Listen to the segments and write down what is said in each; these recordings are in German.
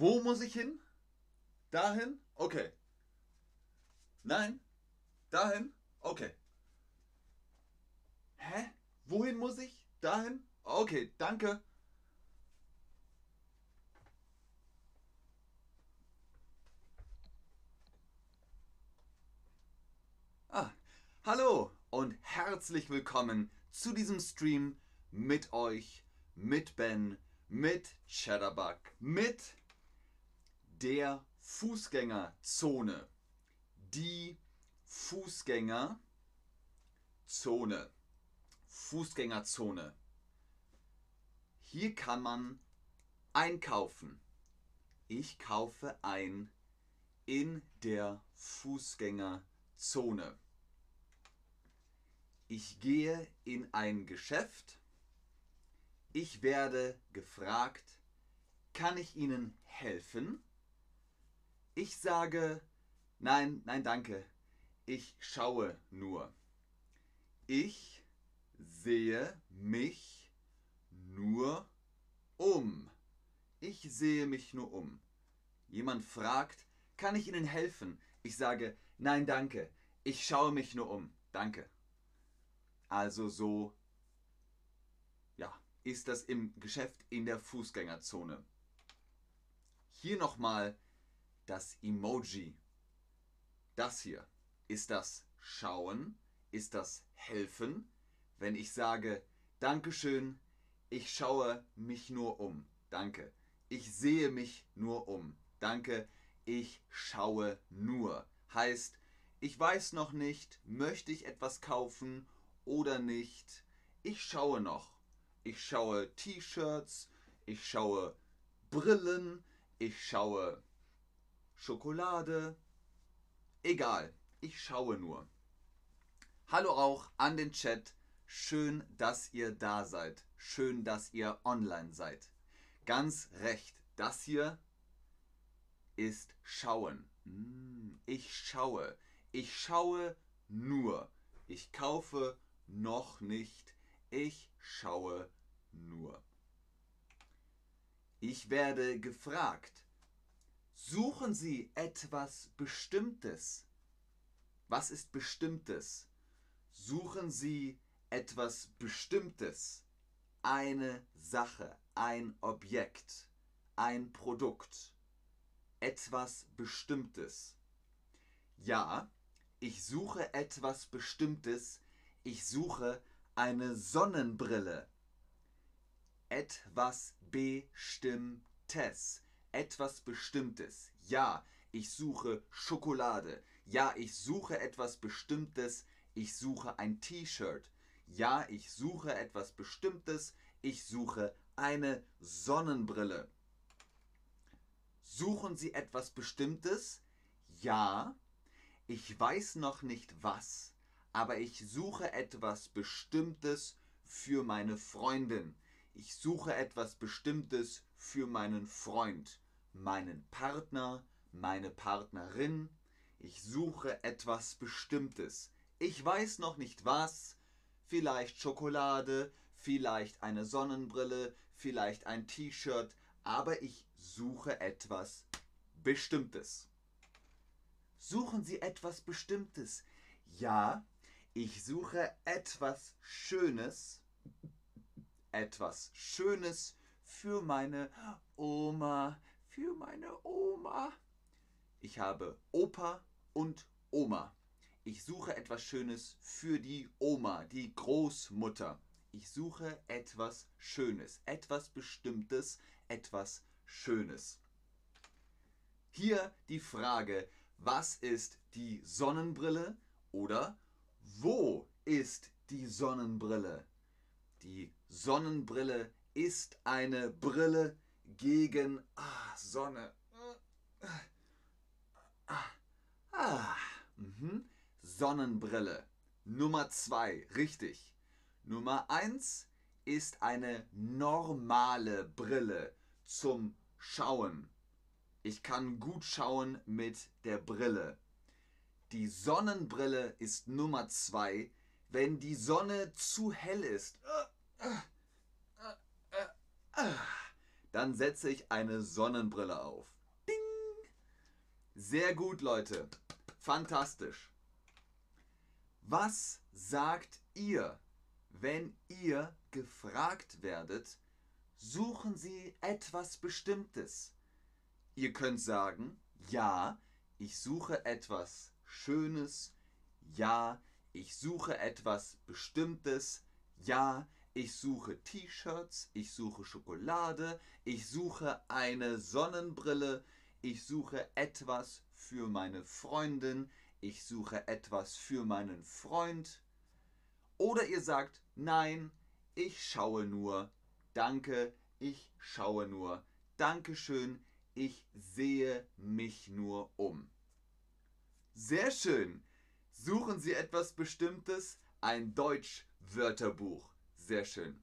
Wo muss ich hin? Dahin? Okay. Nein? Dahin? Okay. Hä? Wohin muss ich? Dahin? Okay, danke. Ah, hallo und herzlich willkommen zu diesem Stream mit euch, mit Ben, mit Chatterbug, mit der Fußgängerzone. Die Fußgängerzone. Fußgängerzone. Hier kann man einkaufen. Ich kaufe ein in der Fußgängerzone. Ich gehe in ein Geschäft. Ich werde gefragt, kann ich Ihnen helfen? Ich sage, nein, nein, danke. Ich schaue nur. Ich sehe mich nur um. Ich sehe mich nur um. Jemand fragt, kann ich Ihnen helfen? Ich sage, nein, danke. Ich schaue mich nur um. Danke. Also so, ja, ist das im Geschäft in der Fußgängerzone. Hier nochmal das Emoji. Das hier. Ist das Schauen? Ist das Helfen? Wenn ich sage, Dankeschön, ich schaue mich nur um. Danke. Ich sehe mich nur um. Danke, ich schaue nur. Heißt, ich weiß noch nicht, möchte ich etwas kaufen oder nicht. Ich schaue noch. Ich schaue T-Shirts, ich schaue Brillen, ich schaue Schokolade. Egal, ich schaue nur. Hallo auch an den Chat. Schön, dass ihr da seid. Schön, dass ihr online seid. Ganz recht, das hier ist Schauen. Hm, ich schaue. Ich schaue nur. Ich kaufe noch nicht. Ich schaue nur. Ich werde gefragt. Suchen Sie etwas Bestimmtes? Was ist Bestimmtes? Suchen Sie etwas Bestimmtes? Eine Sache, ein Objekt, ein Produkt, etwas Bestimmtes. Ja, ich suche etwas Bestimmtes. Ich suche eine Sonnenbrille. Etwas Bestimmtes etwas Bestimmtes. Ja, ich suche Schokolade. Ja, ich suche etwas Bestimmtes. Ich suche ein T-Shirt. Ja, ich suche etwas Bestimmtes. Ich suche eine Sonnenbrille. Suchen Sie etwas Bestimmtes? Ja, ich weiß noch nicht was, aber ich suche etwas Bestimmtes für meine Freundin ich suche etwas Bestimmtes für meinen Freund, meinen Partner, meine Partnerin. Ich suche etwas Bestimmtes. Ich weiß noch nicht was. Vielleicht Schokolade, vielleicht eine Sonnenbrille, vielleicht ein T-Shirt, aber ich suche etwas Bestimmtes. Suchen Sie etwas Bestimmtes? Ja, ich suche etwas Schönes etwas Schönes für meine Oma, für meine Oma. Ich habe Opa und Oma. Ich suche etwas Schönes für die Oma, die Großmutter. Ich suche etwas Schönes, etwas Bestimmtes, etwas Schönes. Hier die Frage, was ist die Sonnenbrille oder wo ist die Sonnenbrille? Die Sonnenbrille ist eine Brille gegen ah, Sonne. Ah, ah, mhm. Sonnenbrille. Nummer zwei, richtig. Nummer eins ist eine normale Brille zum Schauen. Ich kann gut schauen mit der Brille. Die Sonnenbrille ist Nummer zwei, wenn die Sonne zu hell ist, Dann setze ich eine Sonnenbrille auf. Ding! Sehr gut, Leute. Fantastisch. Was sagt ihr, wenn ihr gefragt werdet, suchen Sie etwas Bestimmtes? Ihr könnt sagen, ja, ich suche etwas Schönes, ja, ich suche etwas Bestimmtes, ja, ich suche T-Shirts, ich suche Schokolade, ich suche eine Sonnenbrille, ich suche etwas für meine Freundin, ich suche etwas für meinen Freund. Oder ihr sagt, nein, ich schaue nur, danke, ich schaue nur, Dankeschön, ich sehe mich nur um. Sehr schön. Suchen Sie etwas Bestimmtes? Ein Deutsch-Wörterbuch. Sehr schön.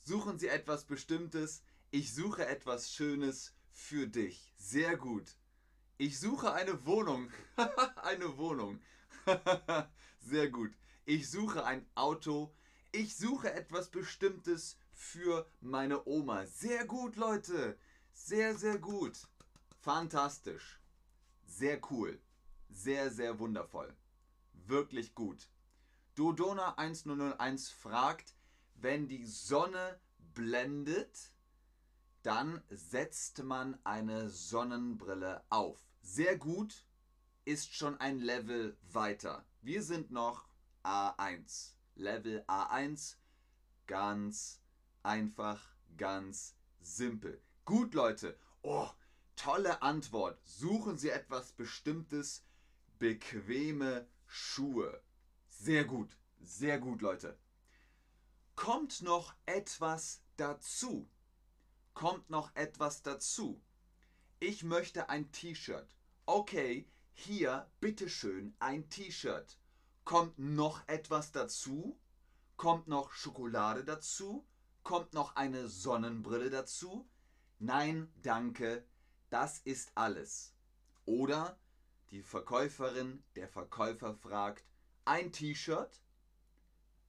Suchen Sie etwas Bestimmtes? Ich suche etwas Schönes für dich. Sehr gut. Ich suche eine Wohnung. eine Wohnung. Sehr gut. Ich suche ein Auto. Ich suche etwas Bestimmtes für meine Oma. Sehr gut, Leute. Sehr, sehr gut. Fantastisch. Sehr cool. Sehr, sehr wundervoll. Wirklich gut. Dodona 1001 fragt, wenn die Sonne blendet, dann setzt man eine Sonnenbrille auf. Sehr gut, ist schon ein Level weiter. Wir sind noch A1. Level A1, ganz einfach, ganz simpel. Gut, Leute. Oh, tolle Antwort. Suchen Sie etwas Bestimmtes, bequeme Schuhe. Sehr gut, sehr gut, Leute. Kommt noch etwas dazu? Kommt noch etwas dazu? Ich möchte ein T-Shirt. Okay, hier bitteschön ein T-Shirt. Kommt noch etwas dazu? Kommt noch Schokolade dazu? Kommt noch eine Sonnenbrille dazu? Nein, danke, das ist alles. Oder die Verkäuferin, der Verkäufer fragt, ein T-Shirt,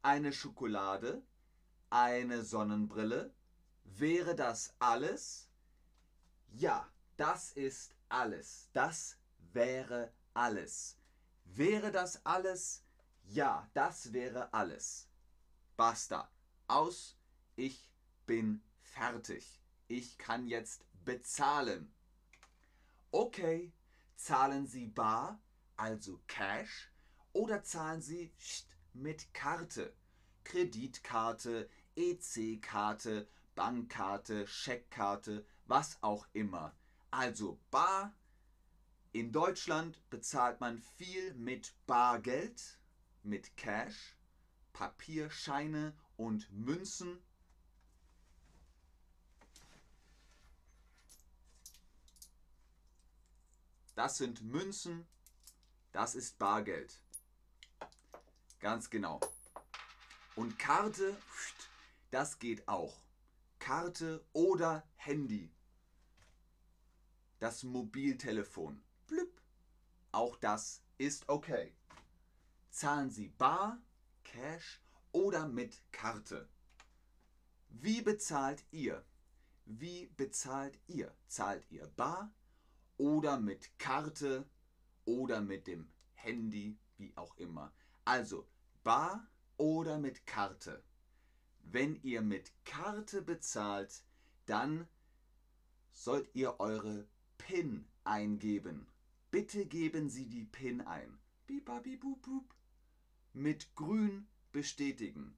eine Schokolade, eine Sonnenbrille, wäre das alles? Ja, das ist alles. Das wäre alles. Wäre das alles? Ja, das wäre alles. Basta. Aus. Ich bin fertig ich kann jetzt bezahlen. Okay, zahlen Sie bar, also Cash, oder zahlen Sie mit Karte, Kreditkarte, EC-Karte, Bankkarte, Scheckkarte, was auch immer. Also bar. In Deutschland bezahlt man viel mit Bargeld, mit Cash, Papierscheine und Münzen Das sind Münzen, das ist Bargeld. Ganz genau. Und Karte, das geht auch. Karte oder Handy. Das Mobiltelefon. Blüpp. Auch das ist okay. Zahlen Sie bar, Cash oder mit Karte. Wie bezahlt ihr? Wie bezahlt ihr? Zahlt ihr bar, oder mit Karte oder mit dem Handy, wie auch immer. Also bar oder mit Karte. Wenn ihr mit Karte bezahlt, dann sollt ihr eure PIN eingeben. Bitte geben Sie die PIN ein. Mit grün bestätigen.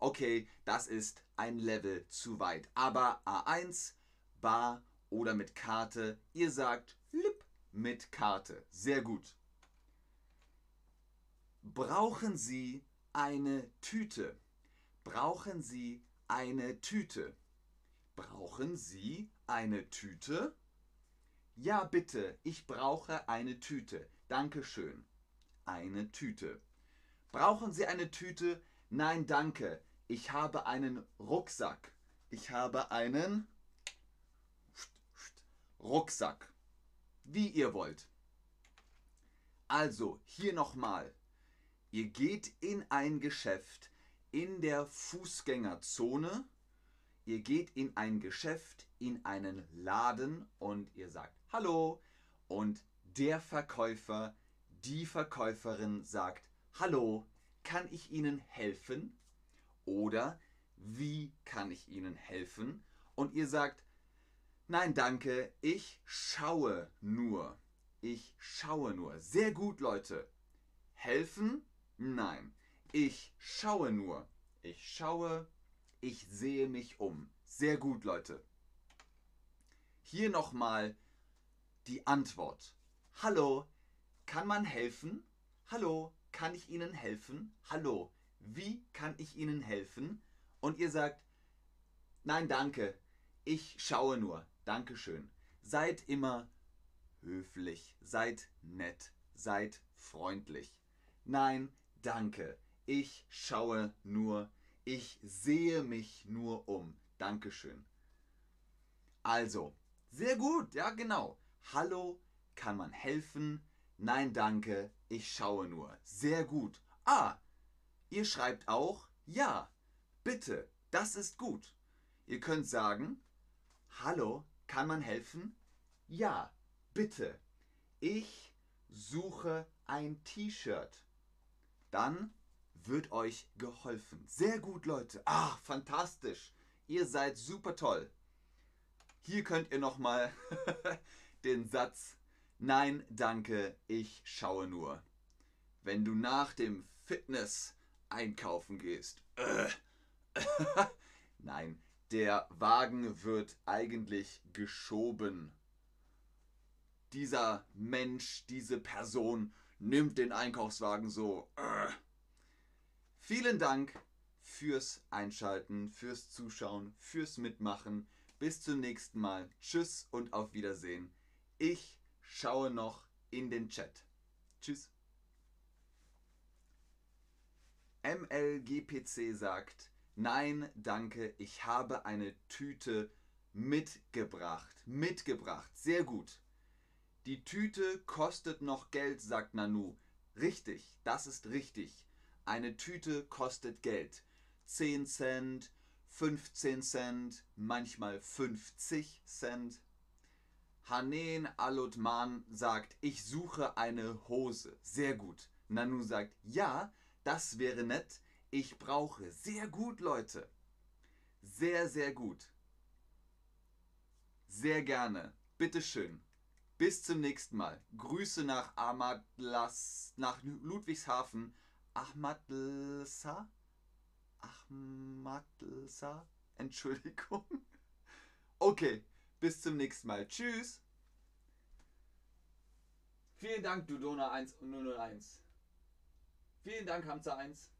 Okay, das ist ein Level zu weit. Aber A1, Bar oder mit Karte. Ihr sagt Lip mit Karte. Sehr gut. Brauchen Sie eine Tüte? Brauchen Sie eine Tüte? Brauchen Sie eine Tüte? Ja, bitte, ich brauche eine Tüte. Dankeschön. Eine Tüte. Brauchen Sie eine Tüte? Nein, danke. Ich habe einen Rucksack. Ich habe einen Rucksack. Wie ihr wollt. Also, hier nochmal. Ihr geht in ein Geschäft in der Fußgängerzone. Ihr geht in ein Geschäft, in einen Laden und ihr sagt Hallo und der Verkäufer, die Verkäuferin sagt Hallo, kann ich Ihnen helfen? Oder wie kann ich Ihnen helfen? Und ihr sagt Nein, danke, ich schaue nur. Ich schaue nur. Sehr gut, Leute. Helfen? Nein. Ich schaue nur. Ich schaue, ich sehe mich um. Sehr gut, Leute. Hier nochmal die Antwort. Hallo, kann man helfen? Hallo, kann ich Ihnen helfen? Hallo, wie kann ich Ihnen helfen? Und ihr sagt, nein, danke, ich schaue nur. Dankeschön. Seid immer höflich, seid nett, seid freundlich. Nein, danke. Ich schaue nur, ich sehe mich nur um. Dankeschön. Also, sehr gut, ja genau. Hallo, kann man helfen? Nein, danke, ich schaue nur. Sehr gut. Ah, ihr schreibt auch ja, bitte, das ist gut. Ihr könnt sagen, hallo, kann man helfen? Ja, bitte. Ich suche ein T-Shirt. Dann wird euch geholfen. Sehr gut, Leute. Ach, fantastisch. Ihr seid super toll. Hier könnt ihr nochmal den Satz Nein, danke, ich schaue nur. Wenn du nach dem Fitness einkaufen gehst. Nein, der Wagen wird eigentlich geschoben. Dieser Mensch, diese Person nimmt den Einkaufswagen so. Äh. Vielen Dank fürs Einschalten, fürs Zuschauen, fürs Mitmachen. Bis zum nächsten Mal. Tschüss und auf Wiedersehen. Ich schaue noch in den Chat. Tschüss. MLGPC sagt, Nein, danke, ich habe eine Tüte mitgebracht. Mitgebracht, sehr gut. Die Tüte kostet noch Geld, sagt Nanu. Richtig, das ist richtig. Eine Tüte kostet Geld. 10 Cent, 15 Cent, manchmal 50 Cent. Hanen Alutman sagt, ich suche eine Hose. Sehr gut. Nanu sagt, ja, das wäre nett ich brauche. Sehr gut, Leute. Sehr, sehr gut. Sehr gerne. Bitteschön. Bis zum nächsten Mal. Grüße nach Ahmadlas, nach Ludwigshafen. Ahmadlsa? Ahmadlsa? Entschuldigung. Okay, bis zum nächsten Mal. Tschüss. Vielen Dank, Dudona 1 und 001. Vielen Dank, Hamza 1.